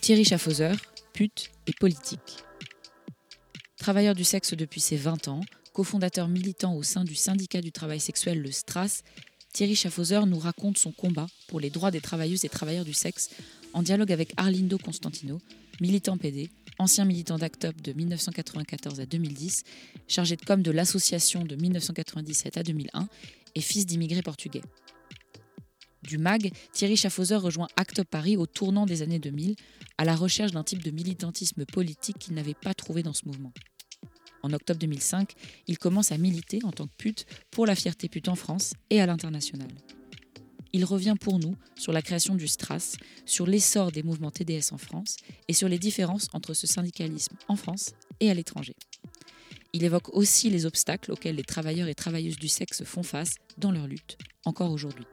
Thierry Schaffhauser, pute et politique. Travailleur du sexe depuis ses 20 ans, cofondateur militant au sein du syndicat du travail sexuel le STRAS, Thierry Schaffhauser nous raconte son combat pour les droits des travailleuses et travailleurs du sexe en dialogue avec Arlindo Constantino, militant PD, ancien militant d'ACTUP de 1994 à 2010, chargé de com de l'association de 1997 à 2001 et fils d'immigrés portugais. Du MAG, Thierry Schaffhauser rejoint ACT Paris au tournant des années 2000, à la recherche d'un type de militantisme politique qu'il n'avait pas trouvé dans ce mouvement. En octobre 2005, il commence à militer en tant que pute pour la fierté pute en France et à l'international. Il revient pour nous sur la création du STRAS, sur l'essor des mouvements TDS en France et sur les différences entre ce syndicalisme en France et à l'étranger. Il évoque aussi les obstacles auxquels les travailleurs et travailleuses du sexe font face dans leur lutte, encore aujourd'hui.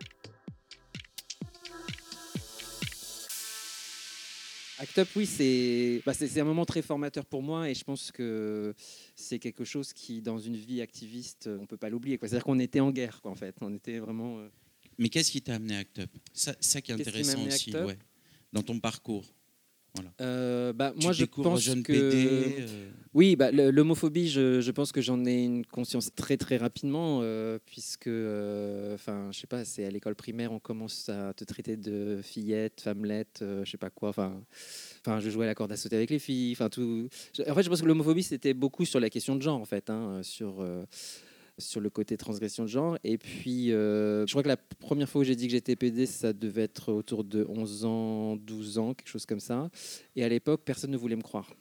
Act Up, oui, c'est bah, c'est un moment très formateur pour moi et je pense que c'est quelque chose qui, dans une vie activiste, on ne peut pas l'oublier. C'est-à-dire qu'on était en guerre, quoi, en fait. On était vraiment. euh, Mais qu'est-ce qui t'a amené à Act Up? Ça, ça qui est intéressant aussi, ouais, dans ton parcours. Euh, bah, Tu moi, je pense jeune que. Euh, Oui, bah, l'homophobie, je, je pense que j'en ai une conscience très très rapidement, euh, puisque, enfin, je sais pas, c'est à l'école primaire, on commence à te traiter de fillette, femmelette, je sais pas quoi. Enfin, enfin, je jouais à la corde à sauter avec les filles. Enfin, tout. En fait, je pense que l'homophobie, c'était beaucoup sur la question de genre, en fait, hein, sur. Sur le côté transgression de genre. Et puis, euh, je crois que la première fois où j'ai dit que j'étais PD, ça devait être autour de 11 ans, 12 ans, quelque chose comme ça. Et à l'époque, personne ne voulait me croire.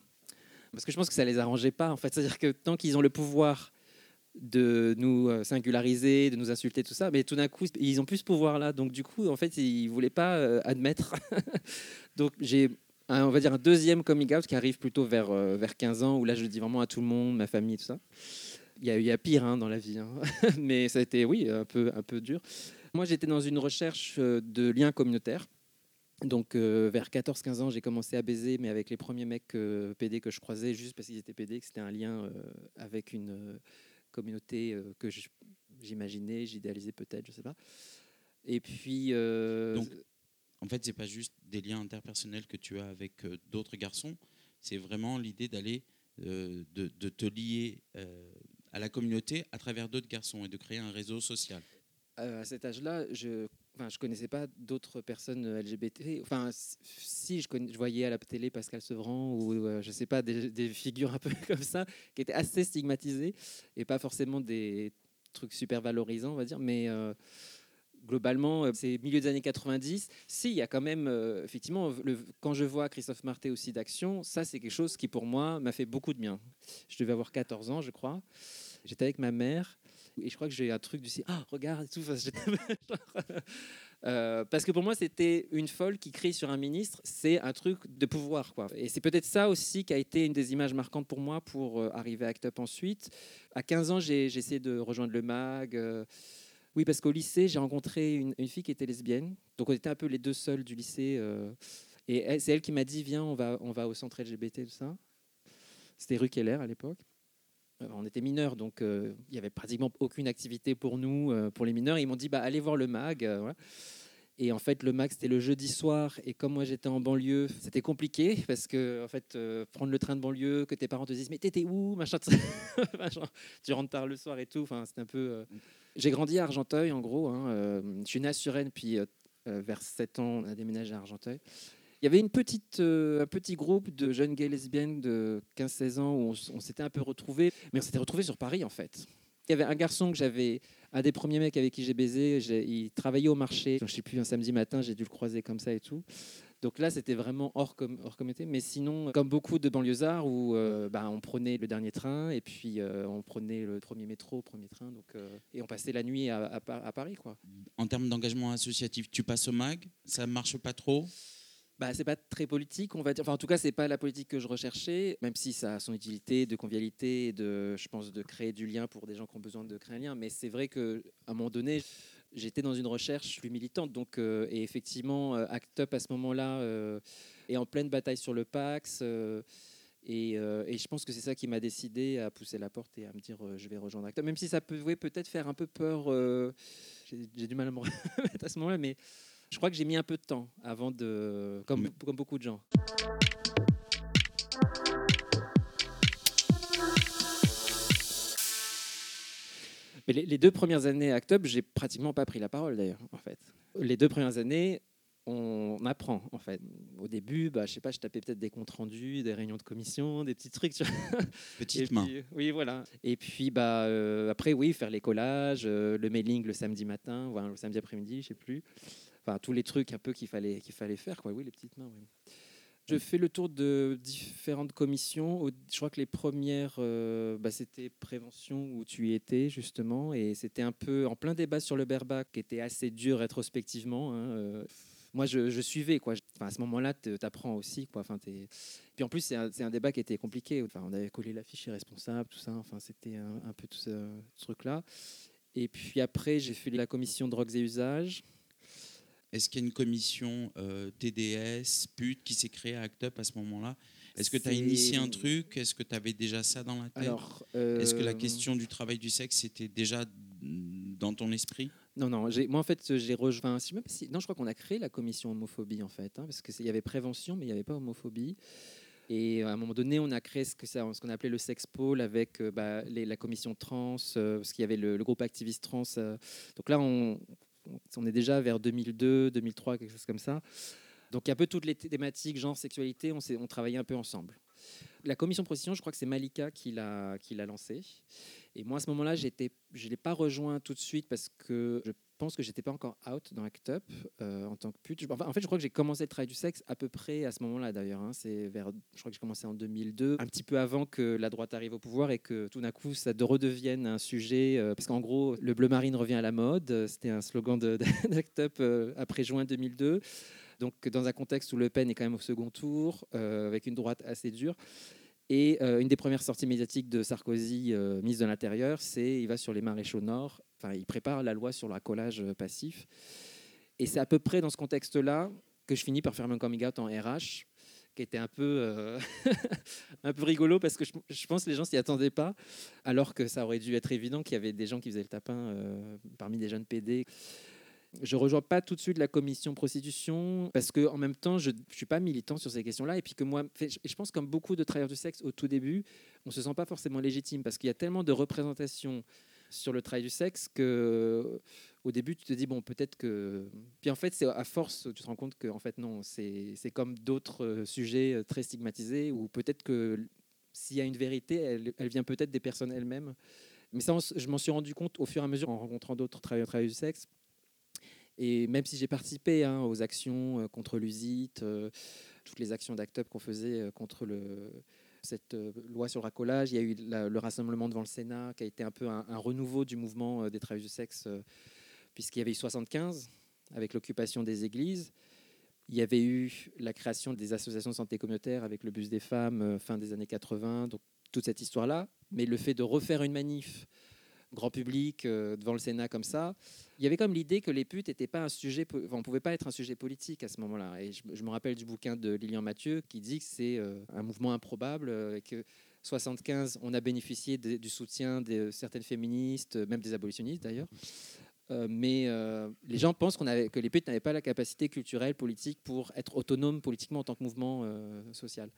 Parce que je pense que ça les arrangeait pas, en fait. C'est-à-dire que tant qu'ils ont le pouvoir de nous euh, singulariser, de nous insulter, tout ça, mais tout d'un coup, ils ont plus ce pouvoir-là. Donc, du coup, en fait, ils voulaient pas euh, admettre. Donc, j'ai, un- on va dire, un deuxième coming out qui arrive plutôt vers, vers 15 ans, où là, je le dis vraiment à tout le monde, ma famille, tout ça. Il y a, y a pire hein, dans la vie, hein. mais ça a été, oui, un peu, un peu dur. Moi, j'étais dans une recherche euh, de liens communautaires. Donc, euh, vers 14-15 ans, j'ai commencé à baiser, mais avec les premiers mecs euh, PD que je croisais, juste parce qu'ils étaient PD, que c'était un lien avec une communauté que j'imaginais, j'idéalisais peut-être, je sais pas. Et puis. Donc, En fait, c'est pas juste des liens interpersonnels que tu as avec d'autres garçons, c'est vraiment l'idée d'aller, de, te lier à la communauté à travers d'autres garçons et de créer un réseau social. euh, à cet âge-là, je enfin, je connaissais pas d'autres personnes euh, LGBT. Enfin, si je, connais- je voyais à la télé Pascal Sevran ou euh, je sais pas des, figures un peu comme ça qui étaient assez stigmatisées et pas forcément des trucs super valorisants, on va dire, mais euh, globalement, c'est milieu des années 90. Si, il y a quand même, effectivement, quand je vois Christophe Marté aussi d'action, ça, c'est quelque chose qui, pour moi, m'a fait beaucoup de bien. Je devais avoir 14 ans, je crois. J'étais avec ma mère. Et je crois que j'ai un truc du style, ah, regarde et tout. Genre, euh, parce que pour moi, c'était une folle qui crie sur un ministre. C'est un truc de pouvoir. Quoi. Et c'est peut-être ça aussi qui a été une des images marquantes pour moi pour euh, arriver à Act Up ensuite. À 15 ans, j'ai essayé de rejoindre le MAG. euh, oui, parce qu'au lycée, j'ai rencontré une, une fille qui était lesbienne. Donc, on était un peu les deux seuls du lycée. euh, et c'est elle qui m'a dit Viens, on va, on va au centre LGBT, tout ça. C'était rue Keller à l'époque. Euh, On était mineurs, donc euh, il n'y avait pratiquement aucune activité pour nous, euh, pour les mineurs. Ils m'ont dit bah, Allez voir le MAG. Et en fait, le MAG, c'était le jeudi soir. Et comme moi, j'étais en banlieue, c'était compliqué parce que, en fait, prendre le train de banlieue, que tes parents te disent Mais t'étais où machin, Tu rentres tard le soir et tout. Enfin, c'était un peu. J'ai grandi à Argenteuil, en gros. hein, je suis né à Suresnes, puis vers 7 ans, on a déménagé à Argenteuil. Il y avait une petite, euh, un petit groupe de jeunes gays lesbiennes de 15-16 ans où on, s'était un peu retrouvés, mais on s'était retrouvés sur Paris en fait. Il y avait un garçon que j'avais, un des premiers mecs avec qui j'ai baisé, il travaillait au marché, je sais plus, un samedi matin, j'ai dû le croiser comme ça et tout. Donc là, c'était vraiment hors, com hors communauté. Mais sinon, comme beaucoup de banlieusards, où euh, bah, on prenait le dernier train et puis euh, on prenait le premier métro, premier train, donc, euh, et on passait la nuit à, à Pa- à Paris. Quoi. En termes d'engagement associatif, tu passes au MAG, ça marche pas trop? Bah, c'est pas très politique, on va dire. Enfin, en tout cas, c'est pas la politique que je recherchais, même si ça a son utilité de convivialité, et de, je pense, de créer du lien pour des gens qui ont besoin de créer un lien. Mais c'est vrai que à un moment donné, j'étais dans une recherche plus militante, donc euh, et effectivement, euh, Act Up à ce moment-là euh, est en pleine bataille sur le Pax. et, et je pense que c'est ça qui m'a décidé à pousser la porte et à me dire je vais rejoindre Act Up, même si ça pouvait peut-être faire un peu peur. j'ai du mal à me remettre à ce moment-là, mais Je crois que j'ai mis un peu de temps avant de, comme, Mais- comme beaucoup de gens. Mais les, les deux premières années à Act Up, j'ai pratiquement pas pris la parole d'ailleurs, en fait. Les deux premières années, on apprend, en fait. Au début, bah, je sais pas, je tapais peut-être des comptes rendus, des réunions de commission, des petits trucs. Petite Et main. puis, oui, voilà. Et puis, bah, euh, après, oui, faire les collages, euh, le mailing le samedi matin, voilà, le samedi après-midi, je sais plus. Enfin, tous les trucs un peu qu'il fallait, qu'il fallait faire, quoi. Oui, les petites mains, oui. Je fais le tour de différentes commissions. Je crois que les premières, euh, bah, c'était prévention où tu y étais justement, et c'était un peu en plein débat sur le berbac, qui était assez dur rétrospectivement. hein, euh. Moi, je, je suivais quoi. Enfin, à ce moment-là, tu apprends aussi quoi. Enfin, Puis en plus, c'est un, débat qui était compliqué. Enfin, on avait collé l'affiche irresponsable, tout ça. Enfin, c'était un, un peu tout ce, ce truc-là. Et puis après, j'ai fait la commission drogues et usages. Est-ce qu'il y a une commission euh, TDS, PUT qui s'est créée à Act Up à ce moment-là? Est-ce que tu as initié un truc? Est-ce que tu avais déjà ça dans la tête? Alors, Est-ce que la euh, question du travail du sexe était déjà dans ton esprit? Non, non. j'ai- Moi, en fait, j'ai rejoint. Si, même si- non, je crois qu'on a créé la commission homophobie, en fait, hein, parce qu'il y avait prévention, mais il n'y avait pas homophobie. Et à un moment donné, on a créé ce que ça- ce qu'on appelait le sex pole avec euh, bah, les- la commission trans, euh, parce qu'il y avait le, le groupe activiste trans. euh. donc là, on, on est déjà vers 2002, 2003, quelque chose comme ça. Donc il y a un peu toutes les thématiques, genre sexualité, on, travaillait un peu ensemble. La commission procession, je crois que c'est Malika qui l'a lancée. Et moi, à ce moment-là, je ne l'ai pas rejoint tout de suite parce que pense que j'étais pas encore out dans Act Up euh, en tant que pute. Je- en fait, je crois que j'ai commencé le travail du sexe à peu près à ce moment-là d'ailleurs. hein. C'est vers, je crois que j'ai commencé en 2002, un petit peu avant que la droite arrive au pouvoir et que tout d'un coup ça de redevienne un sujet. euh, parce qu'en gros, le bleu marine revient à la mode. C'était un slogan d'Act Up euh, après juin 2002. Donc dans un contexte où Le Pen est quand même au second tour, avec une droite assez dure. Et euh, une des premières sorties médiatiques de Sarkozy, euh, ministre de l'Intérieur, c'est il va sur les maréchaux nord, enfin il prépare la loi sur le racolage euh, passif. Et c'est à peu près dans ce contexte-là que je finis par faire mon coming out en RH, qui était un peu, euh, un peu rigolo parce que je, pense que les gens s'y attendaient pas, alors que ça aurait dû être évident qu'il y avait des gens qui faisaient le tapin parmi des jeunes PD. Je rejoins pas tout de suite la commission prostitution parce que en même temps je, je suis pas militant sur ces questions-là. Et puis que moi je pense comme beaucoup de travailleurs du sexe au tout début on se sent pas forcément légitime parce qu'il y a tellement de représentations sur le travail du sexe que au début tu te dis bon peut-être que puis en fait c'est à force tu te rends compte que en fait non c'est comme d'autres euh, sujets euh, très stigmatisés ou peut-être que s'il y a une vérité elle, vient peut-être des personnes elles-mêmes. Mais ça je m'en suis rendu compte au fur et à mesure en rencontrant d'autres travailleurs du sexe et même si j'ai participé hein, aux actions euh, contre l'USIT, euh, toutes les actions d'ACT UP qu'on faisait euh, contre cette loi sur le racolage, il y a eu le rassemblement devant le Sénat qui a été un peu un, un renouveau du mouvement des travailleurs du sexe, puisqu'il y avait eu 75 avec l'occupation des églises. Il y avait eu la création des associations de santé communautaire avec le bus des femmes fin des années 80, donc toute cette histoire-là. Mais le fait de refaire une manif grand public euh, devant le Sénat comme ça, il y avait comme l'idée que les putes n'étaient pas un sujet, enfin, on pouvait pas être un sujet politique à ce moment-là. Et je, me rappelle du bouquin de Lilian Mathieu qui dit que c'est euh, un mouvement improbable euh, et que 75, on a bénéficié du soutien de certaines féministes, même des abolitionnistes d'ailleurs. Mais les gens pensent qu'on avait, que les putes n'avaient pas la capacité culturelle, politique pour être autonomes politiquement en tant que mouvement social.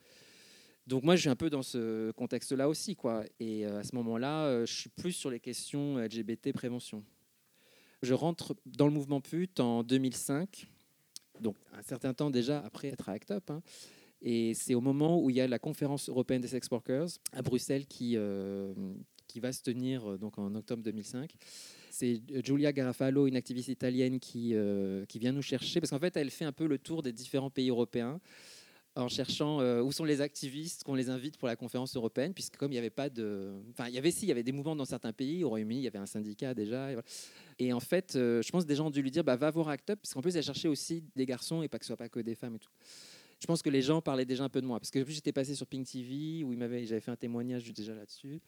Donc moi, je suis un peu dans ce contexte-là aussi, quoi. Et euh, à ce moment-là, euh, je suis plus sur les questions LGBT prévention. Je rentre dans le mouvement pute en 2005, donc un certain temps déjà après être à ACT UP. hein. Et c'est au moment où il y a la conférence européenne des sex workers à Bruxelles qui, euh, qui va se tenir euh, donc en octobre 2005. C'est Giulia Garafalo, une activiste italienne, qui, euh, qui vient nous chercher, parce qu'en fait, elle fait un peu le tour des différents pays européens en cherchant euh, où sont les activistes qu'on les invite pour la conférence européenne, puisque comme il n'y avait pas de... Enfin, il y avait si, il y avait des mouvements dans certains pays. Au Royaume-Uni, il y avait un syndicat déjà. Et, en fait, euh, je pense que des gens ont dû lui dire, bah, va voir Act Up, parce qu'en plus, elle cherchait aussi des garçons et pas que ce soit pas que des femmes et tout. Je pense que les gens parlaient déjà un peu de moi, parce que plus, j'étais passé sur Pink TV, où j'avais fait un témoignage déjà là-dessus.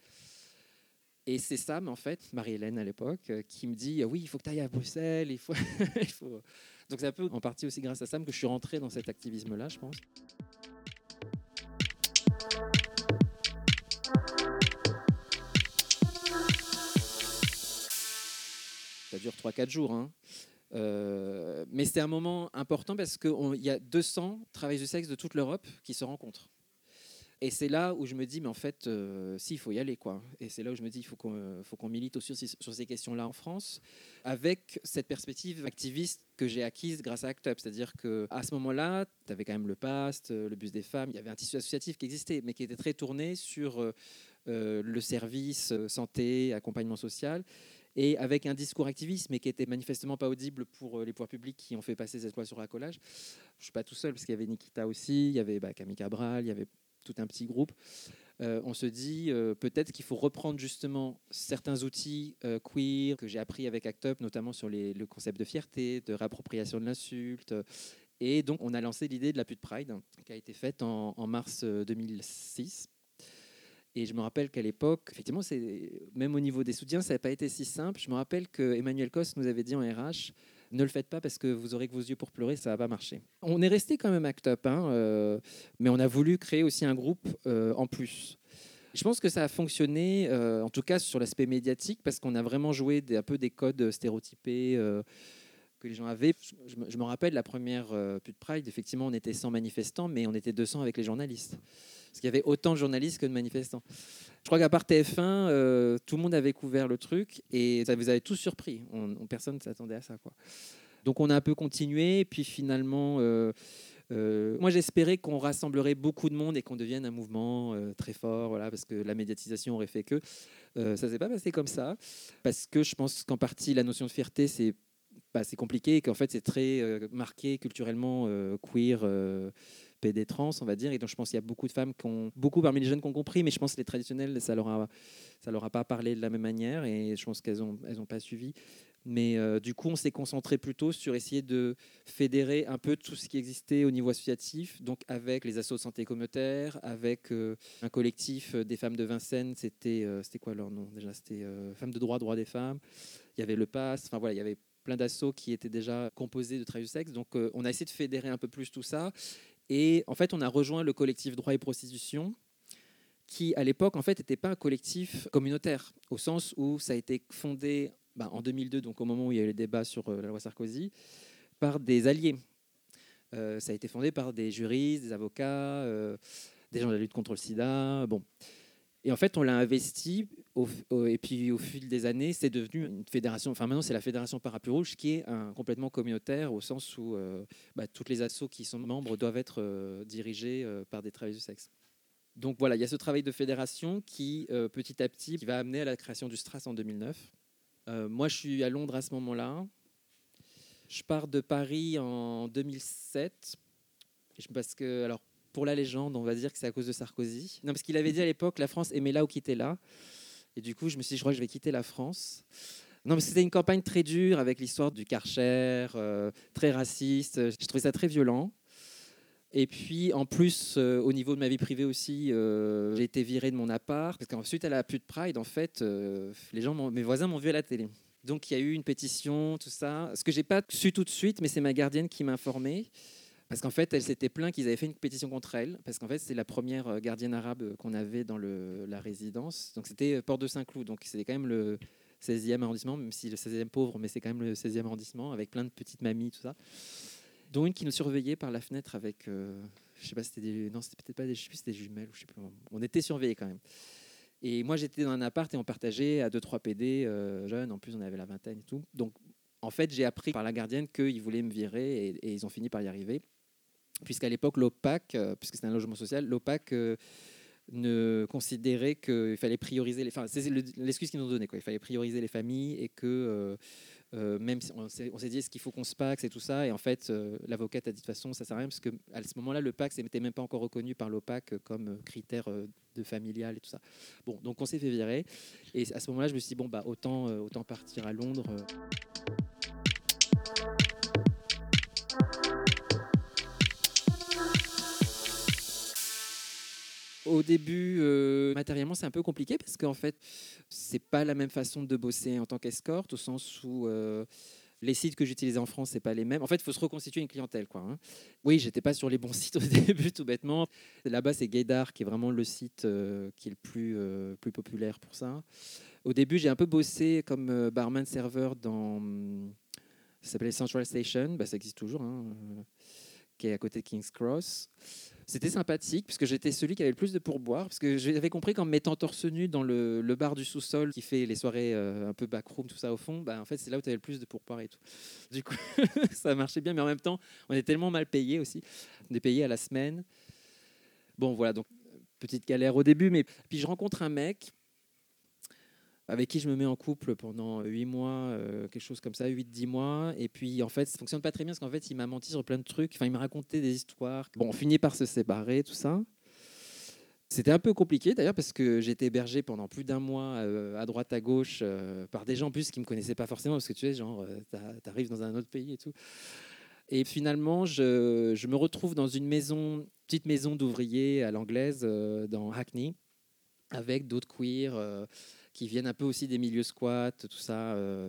Et c'est Sam, en fait, Marie-Hélène à l'époque, euh, qui me dit, oui, il faut que tu ailles à Bruxelles, il faut... il faut... Donc c'est un peu en partie aussi grâce à Sam que je suis rentré dans cet activisme-là, je pense. Ça dure 3-4 jours. hein. Euh, mais c'est un moment important parce qu'il y a 200 travailleurs du sexe de toute l'Europe qui se rencontrent. Et c'est là où je me dis, mais en fait, euh, si, il faut y aller. quoi. Et c'est là où je me dis, il faut qu'on qu'on milite aussi sur ces questions-là en France, avec cette perspective activiste que j'ai acquise grâce à ACT UP. C'est-à-dire qu'à ce moment-là, tu avais quand même le PAST, le bus des femmes, il y avait un tissu associatif qui existait, mais qui était très tourné sur euh, euh, le service santé, accompagnement social et avec un discours activiste, mais qui était manifestement pas audible pour les pouvoirs publics qui ont fait passer cette loi sur la collage. Je suis pas tout seul, parce qu'il y avait Nikita aussi, il y avait bah, Camille Cabral, il y avait tout un petit groupe, euh, on se dit euh, peut-être qu'il faut reprendre justement certains outils euh, queer que j'ai appris avec ACT UP, notamment sur le concept de fierté, de réappropriation de l'insulte. Et donc, on a lancé l'idée de la pute Pride, qui a été faite en, mars 2006. Et je me rappelle qu'à l'époque, effectivement, même au niveau des soutiens, ça n'a pas été si simple. Je me rappelle que Emmanuel nous avait dit en RH ne le faites pas parce que vous aurez que vos yeux pour pleurer, ça va pas marcher. On est resté quand même ACT UP, hein, euh, mais on a voulu créer aussi un groupe euh, en plus. Je pense que ça a fonctionné, euh, en tout cas sur l'aspect médiatique, parce qu'on a vraiment joué un peu des codes stéréotypés que les gens avaient. Je, me rappelle la première Pute Pride, effectivement, on était 100 manifestants, mais on était 200 avec les journalistes. Parce qu'il y avait autant de journalistes que de manifestants. Je crois qu'à part TF1, euh, tout le monde avait couvert le truc et ça vous avait tous surpris. On, personne ne s'attendait à ça. Quoi. Donc on a un peu continué, puis finalement, euh, euh, moi j'espérais qu'on rassemblerait beaucoup de monde et qu'on devienne un mouvement très fort, voilà, parce que la médiatisation aurait fait que. ça ne s'est pas passé comme ça, parce que je pense qu'en partie la notion de fierté, c'est bah, compliqué et qu'en fait c'est très marqué culturellement queer PD trans, on va dire. Et donc, je pense qu'il y a beaucoup de femmes qui ont, beaucoup parmi les jeunes qui ont compris, mais je pense que les traditionnels, ça leur a, ça leur a pas parlé de la même manière et je pense qu'elles n'ont elles ont pas suivi. Mais euh, du coup, on s'est concentré plutôt sur essayer de fédérer un peu tout ce qui existait au niveau associatif, donc avec les assos de santé communautaire, avec euh, un collectif des femmes de Vincennes, c'était euh, c'était quoi leur nom déjà? C'était Femmes de droit, droit des femmes. Il y avait le PASS, enfin voilà, il y avait plein d'assauts qui étaient déjà composés de travail du sexe. Donc on a essayé de fédérer un peu plus tout ça. Et en fait, on a rejoint le collectif Droit et Prostitution, qui à l'époque, en fait, n'était pas un collectif communautaire, au sens où ça a été fondé bah, en 2002, donc au moment où il y a eu les débats sur euh, la loi Sarkozy, par des alliés. Euh, ça a été fondé par des juristes, des avocats, euh, des gens de la lutte contre le sida. Bon. Et en fait, on l'a investi, et puis au fil des années, c'est devenu une fédération. Enfin, maintenant, c'est la Fédération Parapluie Rouge qui est complètement communautaire, au sens où euh, bah, toutes les assos qui sont membres doivent être euh, dirigés euh, par des travailleurs du sexe. Donc voilà, il y a ce travail de fédération qui, petit à petit, qui va amener à la création du Stras en 2009. moi, je suis à Londres à ce moment-là. Je pars de Paris en 2007. Parce que, alors, pour la légende, on va dire que c'est à cause de Sarkozy. Non, parce qu'il avait dit à l'époque, la France aimait là ou quitter là. Et du coup, je me suis dit, je crois que je vais quitter la France. Non, mais c'était une campagne très dure avec l'histoire du Karcher, euh, très raciste. Je trouvais ça très violent. Et puis, en plus, euh, au niveau de ma vie privée aussi, euh, j'ai été viré de mon appart. Parce qu'ensuite, à la pute Pride, en fait, les gens, mes voisins m'ont vu à la télé. Donc, il y a eu une pétition, tout ça. Ce que j'ai pas su tout de suite, mais c'est ma gardienne qui m'a informé. Parce qu'en fait, elle s'était plaint qu'ils avaient fait une pétition contre elle, parce qu'en fait, c'est la première euh, gardienne arabe euh, qu'on avait dans la résidence. Donc c'était euh, Port de Saint-Cloud, donc c'était quand même le 16e arrondissement, même si le 16e pauvre, mais c'est quand même le 16e arrondissement, avec plein de petites mamies, tout ça. Dont une qui nous surveillait par la fenêtre avec, je sais pas, c'était des, non, c'était peut-être pas des, je sais plus, c'était des jumelles, ou je sais plus. On était surveillés quand même. Et moi, j'étais dans un appart et on partageait à 2-3 PD jeunes, en plus on avait la vingtaine et tout. Donc en fait, j'ai appris par la gardienne qu'ils voulaient me virer et ils ont fini par y arriver puisqu'à l'époque, l'OPAC, euh, puisque c'était un logement social, l'OPAC euh, ne considérait qu'il fallait prioriser les. Enfin, c'est l'excuse qu'ils nous ont donnée. Il fallait prioriser les familles et que. Euh, même si on s'est dit est-ce qu'il faut qu'on se paxe et tout ça? Et en fait l'avocate a dit de toute façon ça sert à rien parce que à ce moment-là le PAC n'était même pas encore reconnu par l'OPAC comme critère de familial et tout ça bon donc on s'est fait virer et à ce moment-là je me suis dit bon bah autant autant partir à Londres Au début, euh, matériellement, c'est un peu compliqué parce qu'en fait, c'est pas la même façon de bosser en tant qu'escorte, au sens où euh, les sites que j'utilisais en France, c'est pas les mêmes. En fait, il faut se reconstituer une clientèle, quoi. Hein. Oui, j'étais pas sur les bons sites au début, tout bêtement. Là-bas, c'est Gaydar qui est vraiment le site euh, qui est le plus, plus populaire pour ça. Au début, j'ai un peu bossé comme barman serveur dans Ça s'appelait Central Station, bah, ça existe toujours, hein, qui est à côté de King's Cross. C'était sympathique, puisque j'étais celui qui avait le plus de pourboire, parce que j'avais compris qu'en me mettant torse nu dans le, le bar du sous-sol, qui fait les soirées euh, un peu backroom, tout ça au fond, bah, en fait, c'est là où tu avais le plus de pourboire et tout. Du coup, ça marchait bien, mais en même temps, on est tellement mal payé aussi. On est payé à la semaine. Bon, voilà, donc petite galère au début, mais puis je rencontre un mec avec qui je me mets en couple pendant 8 mois, euh, quelque chose comme ça, 8-10 mois. Et puis, en fait, ça fonctionne pas très bien parce qu'en fait, il m'a menti sur plein de trucs. Enfin, il m'a raconté des histoires. Bon, on finit par se séparer, tout ça. C'était un peu compliqué d'ailleurs parce que été hébergé pendant plus d'un mois euh, à droite à gauche euh, par des gens en plus qui me connaissaient pas forcément parce que tu sais genre tu arrives dans un autre pays et tout. Et finalement je, je me retrouve dans une maison petite maison d'ouvriers à l'anglaise dans Hackney avec d'autres queers qui viennent un peu aussi des milieux squats, tout ça, euh,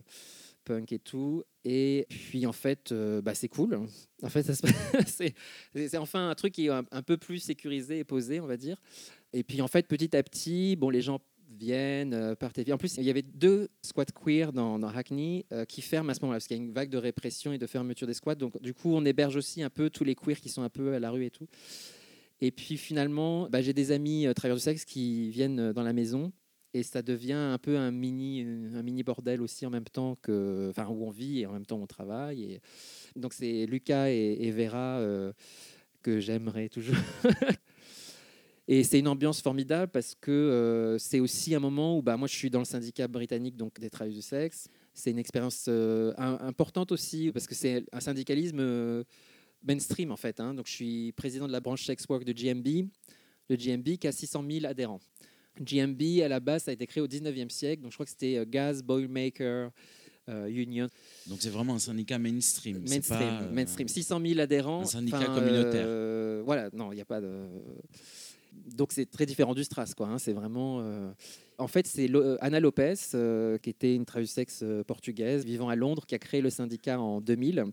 punk et tout. Et puis en fait, euh, bah, c'est cool. En fait, c'est enfin un truc qui est un, peu plus sécurisé et posé, on va dire. Et puis en fait, petit à petit, bon, les gens viennent, euh, partent et En plus, il y avait deux squats queer dans, Hackney qui ferment à ce moment-là, parce qu'il y a une vague de répression et de fermeture des squats. Donc, du coup, on héberge aussi un peu tous les queers qui sont un peu à la rue et tout. Et puis finalement, bah, j'ai des amis travailleurs du sexe qui viennent dans la maison et ça devient un peu un mini, euh, un mini bordel aussi en même temps que, enfin, où on vit et en même temps on travaille. Et donc c'est Lucas et, Vera euh, que j'aimerais toujours. et c'est une ambiance formidable parce que euh, c'est aussi un moment où bah, moi je suis dans le syndicat britannique donc des travailleurs du sexe. C'est une expérience importante aussi parce que c'est un syndicalisme mainstream en fait. Hein. Donc je suis président de la branche sex work de GMB, le GMB qui a 600 000 adhérents. GMB, à la base, ça a été créé au 19e siècle. Donc, je crois que c'était euh, Gas Boilmaker euh, Union. Donc, c'est vraiment un syndicat mainstream. Mainstream, pas, euh, mainstream. 600 000 adhérents. Un syndicat communautaire. voilà, non, il n'y a pas de. Donc, c'est très différent du Stras, quoi. Hein. c'est vraiment. En fait, c'est Anna Lopez, qui était une traductrice portugaise vivant à Londres, qui a créé le syndicat en 2000.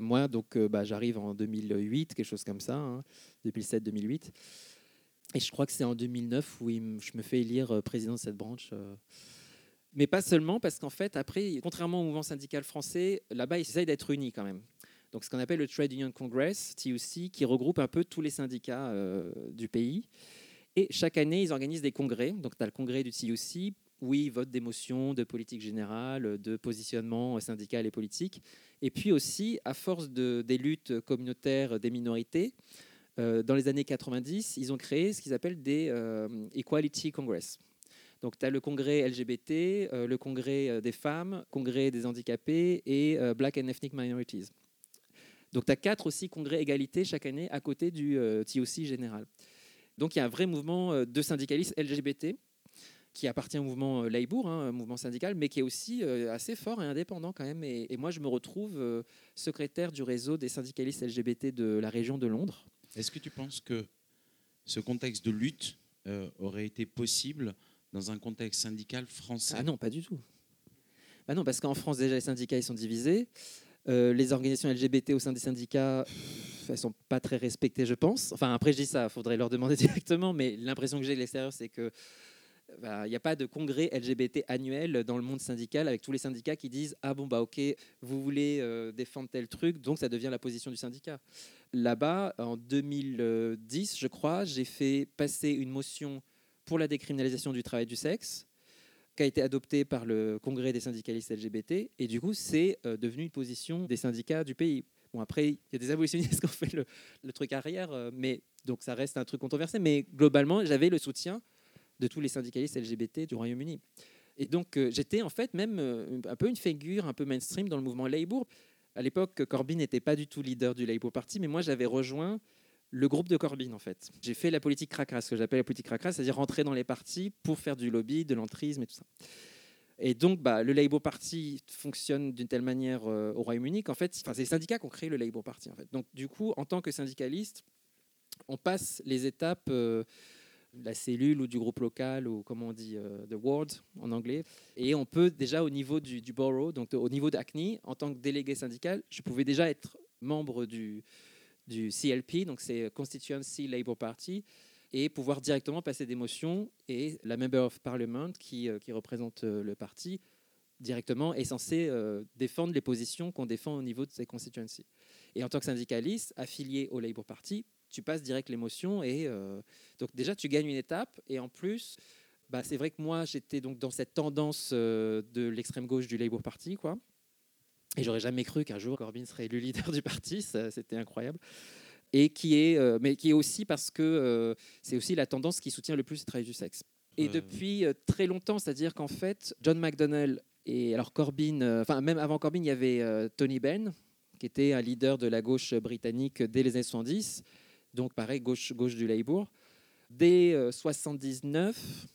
Moi, donc, bah, j'arrive en 2008, quelque chose comme ça, hein, 2007-2008. Et je crois que c'est en 2009 où je me fais élire euh, président de cette branche. Euh. Mais pas seulement, parce qu'en fait, après, contrairement au mouvement syndical français, là-bas, ils essayent d'être unis quand même. Donc, ce qu'on appelle le Trade Union Congress, TUC, qui regroupe un peu tous les syndicats euh, du pays. Et chaque année, ils organisent des congrès. Donc, tu as le congrès du TUC, où ils votent des motions de politique générale, de positionnement syndical et politique. Et puis aussi, à force de, des luttes communautaires des minorités, dans les années 90, ils ont créé ce qu'ils appellent des euh, Equality Congress. Donc, tu as le congrès LGBT, euh, le congrès des femmes, congrès des handicapés et Black and Ethnic Minorities. Donc, tu as quatre aussi congrès égalité chaque année à côté du TOC général. Donc, il y a un vrai mouvement de syndicalistes LGBT qui appartient au mouvement Labour, hein, mouvement syndical, mais qui est aussi assez fort et indépendant quand même. Et moi, je me retrouve secrétaire du réseau des syndicalistes LGBT de la région de Londres. Est-ce que tu penses que ce contexte de lutte euh, aurait été possible dans un contexte syndical français? Ah non, pas du tout. Bah non, parce qu'en France, déjà, les syndicats ils sont divisés. Euh, les organisations LGBT au sein des syndicats, elles sont pas très respectées, je pense. Enfin, après, je dis ça, il faudrait leur demander directement, mais l'impression que j'ai de l'extérieur, c'est que bah, il n'y a pas de congrès LGBT annuel dans le monde syndical avec tous les syndicats qui disent ah bon bah ok vous voulez euh, défendre tel truc donc ça devient la position du syndicat. Là-bas en 2010 je crois j'ai fait passer une motion pour la décriminalisation du travail du sexe qui a été adoptée par le congrès des syndicalistes LGBT et du coup c'est euh, devenu une position des syndicats du pays. Bon après il y a des abolitionnistes qui ont fait le, le truc arrière euh, mais donc ça reste un truc controversé mais globalement j'avais le soutien de tous les syndicalistes LGBT du Royaume-Uni. Et donc euh, j'étais en fait même euh, un peu une figure un peu mainstream dans le mouvement Labour. À l'époque, Corbyn n'était pas du tout leader du Labour Party, mais moi j'avais rejoint le groupe de Corbyn en fait. J'ai fait la politique cracra, ce que j'appelle la politique cracra, c'est-à-dire rentrer dans les partis pour faire du lobby, de l'entrisme et tout ça. Et donc, bah, le Labour Party fonctionne d'une telle manière euh, au Royaume-Uni qu'en fait, c'est les syndicats qui ont créé le Labour Party. En fait. Donc, du coup, en tant que syndicaliste, on passe les étapes la cellule ou du groupe local ou comme on dit euh, the ward en anglais. Et on peut déjà au niveau du, borough, donc au niveau d'ACNI, en tant que délégué syndical, je pouvais déjà être membre du, CLP, donc c'est Constituency Labour Party, et pouvoir directement passer des motions. Et la Member of Parliament, qui, euh, qui représente euh, le parti, directement est censé euh, défendre les positions qu'on défend au niveau de ses constituencies. Et en tant que syndicaliste affilié au Labour Party, tu passes direct l'émotion et euh, donc déjà tu gagnes une étape et en plus bah, c'est vrai que moi j'étais donc dans cette tendance euh, de l'extrême gauche du Labour Party quoi. Et j'aurais jamais cru qu'un jour Corbyn serait élu leader du parti c'était incroyable. Et qui est euh, mais qui est aussi parce que c'est aussi la tendance qui soutient le plus le travail du sexe. Et depuis très longtemps c'est-à-dire qu'en fait John McDonnell et alors Corbyn enfin même avant Corbyn il y avait Tony Benn qui était un leader de la gauche britannique dès les années 70 donc pareil, gauche, gauche du Labour. Dès 1979, euh,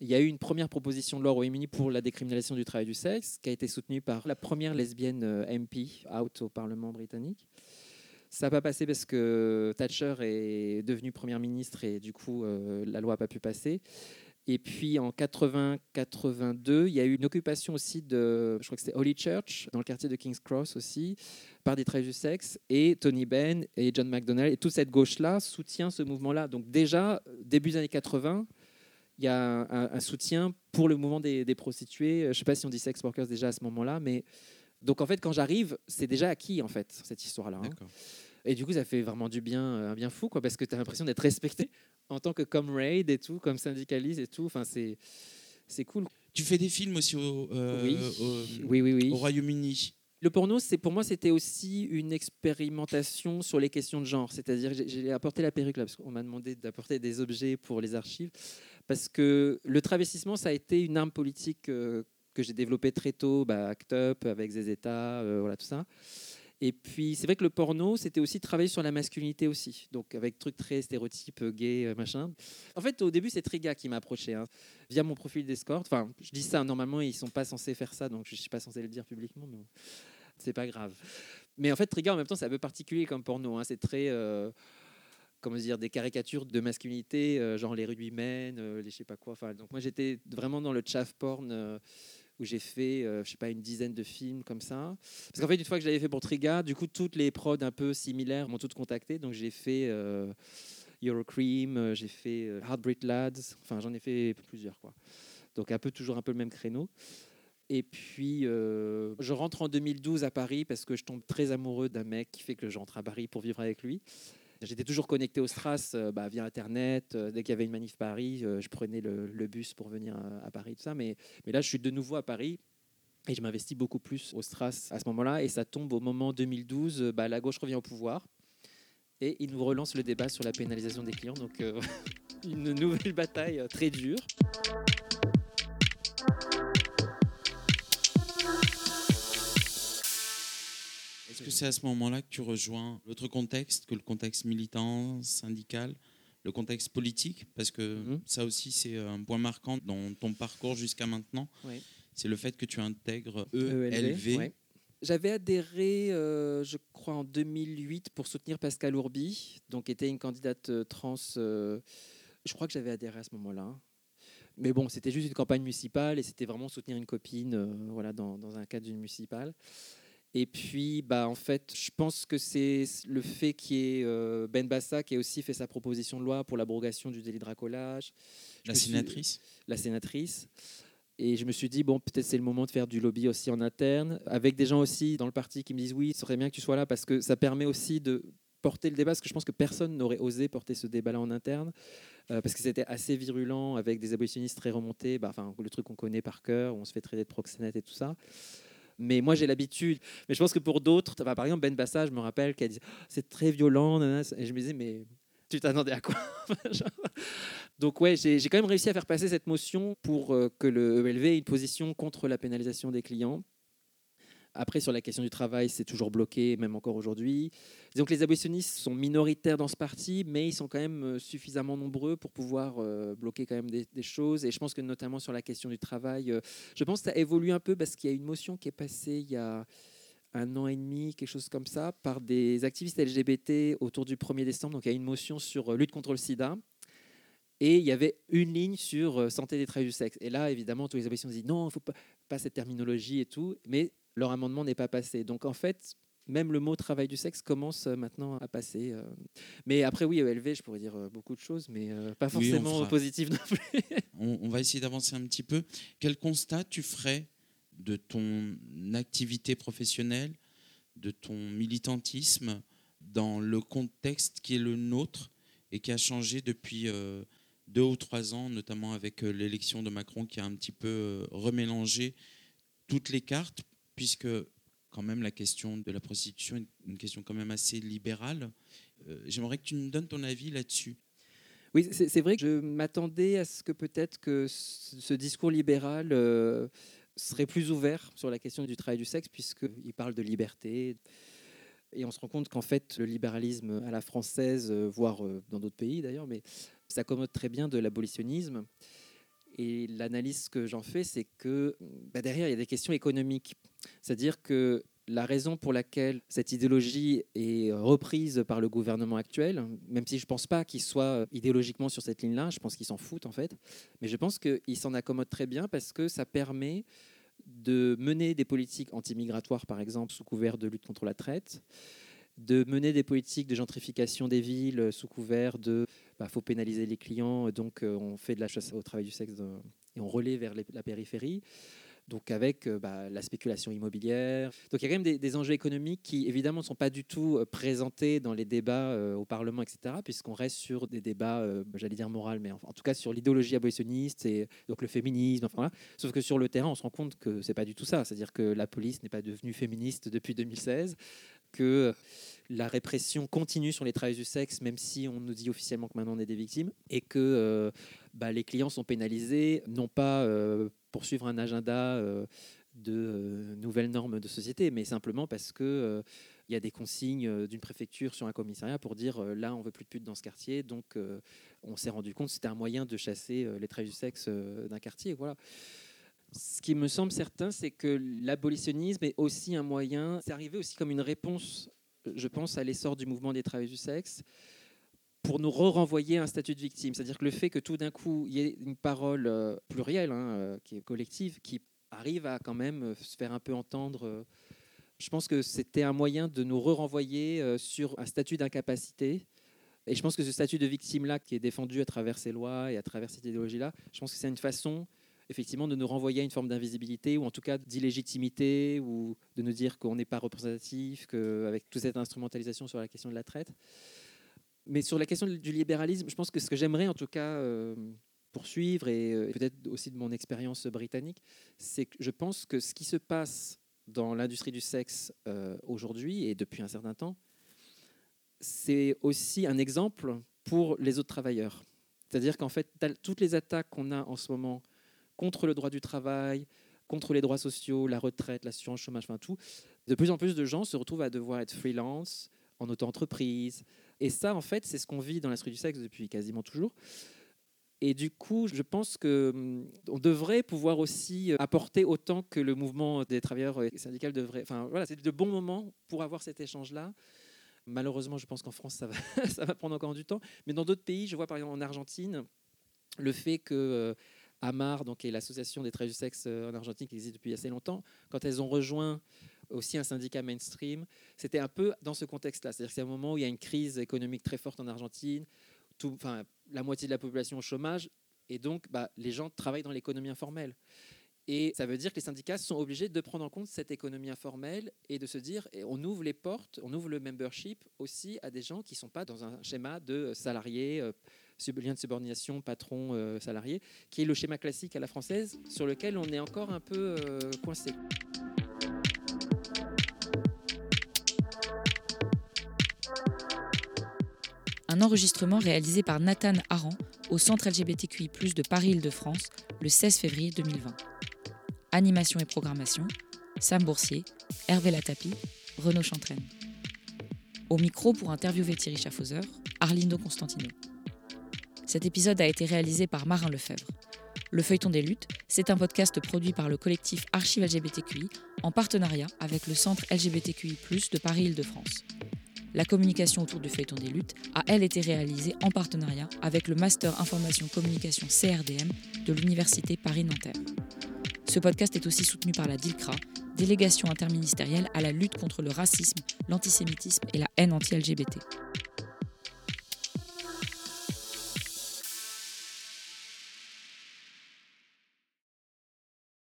il y a eu une première proposition de loi au Royaume-Uni pour la décriminalisation du travail du sexe, qui a été soutenue par la première lesbienne euh, MP out au Parlement britannique. Ça n'a pas passé parce que Thatcher est devenue première ministre et du coup euh, la loi n'a pas pu passer. Et puis en 80-82, il y a eu une occupation aussi de, je crois que c'était Holy Church, dans le quartier de King's Cross aussi, par des traits du sexe. Et Tony Benn et John McDonnell et toute cette gauche-là soutient ce mouvement-là. Donc déjà, début des années 80, il y a un, soutien pour le mouvement des, prostituées. Je ne sais pas si on dit sex workers déjà à ce moment-là, mais donc en fait, quand j'arrive, c'est déjà acquis en fait cette histoire-là. Hein. Et du coup, ça fait vraiment du bien, un bien fou, quoi, parce que tu as l'impression d'être respecté en tant que comrade et tout, comme syndicaliste et tout. Enfin, c'est, c'est cool. Tu fais des films aussi au, euh, oui. oui. oui, oui, au Royaume-Uni. Le porno, c'est pour moi, c'était aussi une expérimentation sur les questions de genre. C'est-à-dire, j'ai apporté la perruque là, parce qu'on m'a demandé d'apporter des objets pour les archives, parce que le travestissement, ça a été une arme politique euh, que j'ai développée très tôt, bah, Act Up, avec Zezeta, euh, voilà tout ça. Et puis, c'est vrai que le porno, c'était aussi travailler sur la masculinité aussi. Donc, avec trucs très stéréotypes, euh, gay, euh, machin. En fait, au début, c'est Triga qui m'a approché, hein, via mon profil d'escorte. Enfin, je dis ça, normalement, ils sont pas censés faire ça, donc je suis pas censé le dire publiquement, mais c'est pas grave. Mais en fait, Triga, en même temps, c'est un peu particulier comme porno. Hein. C'est très. Euh, comment dire, des caricatures de masculinité, genre les rugbymen, les je sais pas quoi. Enfin, donc moi j'étais vraiment dans le chaff porn où j'ai fait, euh, je sais pas, une dizaine de films comme ça. Parce qu'en fait, une fois que je l'avais fait pour du coup, toutes les prods un peu similaires m'ont toutes contacté. Donc, j'ai fait euh, Eurocream, euh, j'ai fait Heartbreak Lads, enfin, j'en ai fait plusieurs, quoi. Donc, un peu toujours un peu le même créneau. Et puis, je rentre en 2012 à Paris parce que je tombe très amoureux d'un mec qui fait que je rentre à Paris pour vivre avec lui. J'étais toujours connecté au Stras euh, bah, via Internet. Euh, dès qu'il y avait une manif Paris, euh, je prenais le, bus pour venir à, Paris, tout ça. Mais, là, je suis de nouveau à Paris. Et je m'investis beaucoup plus au Stras à ce moment-là. Et ça tombe au moment 2012, bah, la gauche revient au pouvoir. Et il nous relance le débat sur la pénalisation des clients. Donc, une nouvelle bataille très dure. Est-ce que c'est à ce moment-là que tu rejoins l'autre contexte que le contexte militant, syndical, le contexte politique? Parce que mhm. ça aussi, c'est un point marquant dans ton parcours jusqu'à maintenant. C'est le fait que tu intègres ELV. J'avais adhéré, euh, je crois, en 2008 pour soutenir Pascal Ourbi, donc était une candidate euh, trans. Euh, je crois que j'avais adhéré à ce moment-là. Mais bon, c'était juste une campagne municipale et c'était vraiment soutenir une copine voilà, dans, dans un cadre d'une municipale. Et puis, bah, en fait, je pense que c'est le fait qu'il y ait euh, Ben Bassa qui a aussi fait sa proposition de loi pour l'abrogation du délit de racolage. La sénatrice La sénatrice. Et je me suis dit, bon, peut-être c'est le moment de faire du lobby aussi en interne, avec des gens aussi dans le parti qui me disent, oui, ce serait bien que tu sois là, parce que ça permet aussi de porter le débat, parce que je pense que personne n'aurait osé porter ce débat-là en interne, euh, parce que c'était assez virulent, avec des abolitionnistes très remontés, bah, enfin, le truc qu'on connaît par cœur, où on se fait traiter de proxénète et tout ça. Mais moi, j'ai l'habitude. Mais je pense que pour d'autres, par exemple, Ben Bassa, je me rappelle qu'elle disait oh, c'est très violent. Et je me disais, mais tu t'attendais à quoi? Donc, ouais, j'ai quand même réussi à faire passer cette motion pour euh, que le ELV ait une position contre la pénalisation des clients. Après, sur la question du travail, c'est toujours bloqué, même encore aujourd'hui. Donc les abolitionnistes sont minoritaires dans ce parti, mais ils sont quand même euh, suffisamment nombreux pour pouvoir euh, bloquer quand même des, choses. Et je pense que notamment sur la question du travail, euh, je pense que ça évolue un peu parce qu'il y a une motion qui est passée il y a un an et demi, quelque chose comme ça, par des activistes LGBT autour du 1er décembre. Donc il y a une motion sur lutte contre le sida. Et il y avait une ligne sur santé des travailleurs du sexe. Et là, évidemment, tous les abolitionnistes disent non, il ne faut pas, pas cette terminologie et tout. Mais leur amendement n'est pas passé. Donc en fait, même le mot travail du sexe commence euh, maintenant à passer. Euh. Mais après, oui, ELV, je pourrais dire euh, beaucoup de choses, mais pas forcément positives non plus. on, va essayer d'avancer un petit peu. Quel constat tu ferais de ton activité professionnelle, de ton militantisme dans le contexte qui est le nôtre et qui a changé depuis deux ou trois ans, notamment avec l'élection de Macron qui a un petit peu remélangé toutes les cartes, puisque quand même la question de la prostitution est une question quand même assez libérale. J'aimerais que tu nous donnes ton avis là-dessus. Oui, c'est vrai que je m'attendais à ce que peut-être que ce discours libéral serait plus ouvert sur la question du travail du sexe, puisqu'il parle de liberté. Et on se rend compte qu'en fait, le libéralisme à la française, euh, voire euh, dans d'autres pays d'ailleurs, mais s'accommode très bien de l'abolitionnisme. Et l'analyse que j'en fais, c'est que bah, derrière, il y a des questions économiques. C'est-à-dire que la raison pour laquelle cette idéologie est reprise par le gouvernement actuel, même si je ne pense pas qu'il soit idéologiquement sur cette ligne-là, je pense qu'ils s'en foutent en fait, mais je pense qu'il s'en accommode très bien parce que ça permet de mener des politiques anti-migratoires, par exemple, sous couvert de lutte contre la traite, de mener des politiques de gentrification des villes sous couvert de bah, faut pénaliser les clients, donc euh, on fait de la chasse au travail du sexe et on relaie vers la périphérie donc avec euh, bah, la spéculation immobilière. Donc il y a quand même des, enjeux économiques qui évidemment ne sont pas du tout euh, présentés dans les débats au Parlement, etc., puisqu'on reste sur des débats, j'allais dire moral, mais en, tout cas sur l'idéologie abolitionniste et donc le féminisme. Sauf que sur le terrain, on se rend compte que c'est pas du tout ça. C'est-à-dire que la police n'est pas devenue féministe depuis 2016, que la répression continue sur les travailleurs du sexe, même si on nous dit officiellement que maintenant on est des victimes, et que bah, les clients sont pénalisés, non pas poursuivre un agenda euh, de euh, nouvelles normes de société, mais simplement parce que euh, il y a des consignes d'une préfecture sur un commissariat pour dire là on veut plus de putes dans ce quartier, donc on s'est rendu compte c'était un moyen de chasser les traits du sexe d'un quartier. Voilà. Ce qui me semble certain, c'est que l'abolitionnisme est aussi un moyen, c'est arrivé aussi comme une réponse, je pense, à l'essor du mouvement des travailleurs du sexe, pour nous re-renvoyer un statut de victime. C'est-à-dire que le fait que tout d'un coup, il y ait une parole euh, plurielle, hein, euh, qui est collective, qui arrive à quand même euh, se faire un peu entendre, je pense que c'était un moyen de nous re-renvoyer sur un statut d'incapacité. Et je pense que ce statut de victime-là, qui est défendu à travers ces lois et à travers cette idéologie-là, je pense que c'est une façon effectivement de nous renvoyer à une forme d'invisibilité ou en tout cas d'illégitimité ou de nous dire qu'on n'est pas représentatif, qu'avec toute cette instrumentalisation sur la question de la traite mais sur la question du libéralisme, je pense que ce que j'aimerais en tout cas euh, poursuivre, et euh, peut-être aussi de mon expérience britannique, c'est que je pense que ce qui se passe dans l'industrie du sexe euh, aujourd'hui et depuis un certain temps, c'est aussi un exemple pour les autres travailleurs. C'est-à-dire qu'en fait, toutes les attaques qu'on a en ce moment contre le droit du travail, contre les droits sociaux, la retraite, l'assurance chômage, enfin tout, de plus en plus de gens se retrouvent à devoir être freelance, en auto-entreprise, et ça, en fait, c'est ce qu'on vit dans l'industrie du sexe depuis quasiment toujours. Et du coup, je pense qu'on hum, devrait pouvoir aussi apporter autant que le mouvement des travailleurs syndicaux devrait. Enfin, voilà, c'est de bons moments pour avoir cet échange-là. Malheureusement, je pense qu'en France, ça va, ça va prendre encore du temps. Mais dans d'autres pays, je vois par exemple en Argentine, le fait que euh, Amar, donc, est l'association des travailleurs du sexe en Argentine qui existe depuis assez longtemps, quand elles ont rejoint aussi un syndicat mainstream. C'était un peu dans ce contexte-là. C'est-à-dire que c'est un moment où il y a une crise économique très forte en Argentine, enfin, la moitié de la population au chômage, et donc bah, les gens travaillent dans l'économie informelle. Et ça veut dire que les syndicats sont obligés de prendre en compte cette économie informelle et de se dire, on ouvre les portes, on ouvre le membership aussi à des gens qui ne sont pas dans un schéma de salariés, euh, lien de subordination, patron, euh, qui est le schéma classique à la française sur lequel on est encore un peu euh, coincé. un enregistrement réalisé par Nathan Aran au Centre LGBTQI, de Paris-Île-de-France le 16 février 2020. Animation et programmation Sam Boursier, Hervé Latapi, Renaud Chantraine. Au micro pour interviewer Thierry Schaffhauser, Arlindo Constantino. Cet épisode a été réalisé par Marin Lefebvre. Le Feuilleton des Luttes, c'est un podcast produit par le collectif Archive LGBTQI en partenariat avec le Centre LGBTQI, de Paris-Île-de-France. La communication autour du feuilleton des luttes a, elle, été réalisée en partenariat avec le Master Information Communication CRDM de l'Université Paris-Nanterre. Ce podcast est aussi soutenu par la DILCRA, délégation interministérielle à la lutte contre le racisme, l'antisémitisme et la haine anti-LGBT.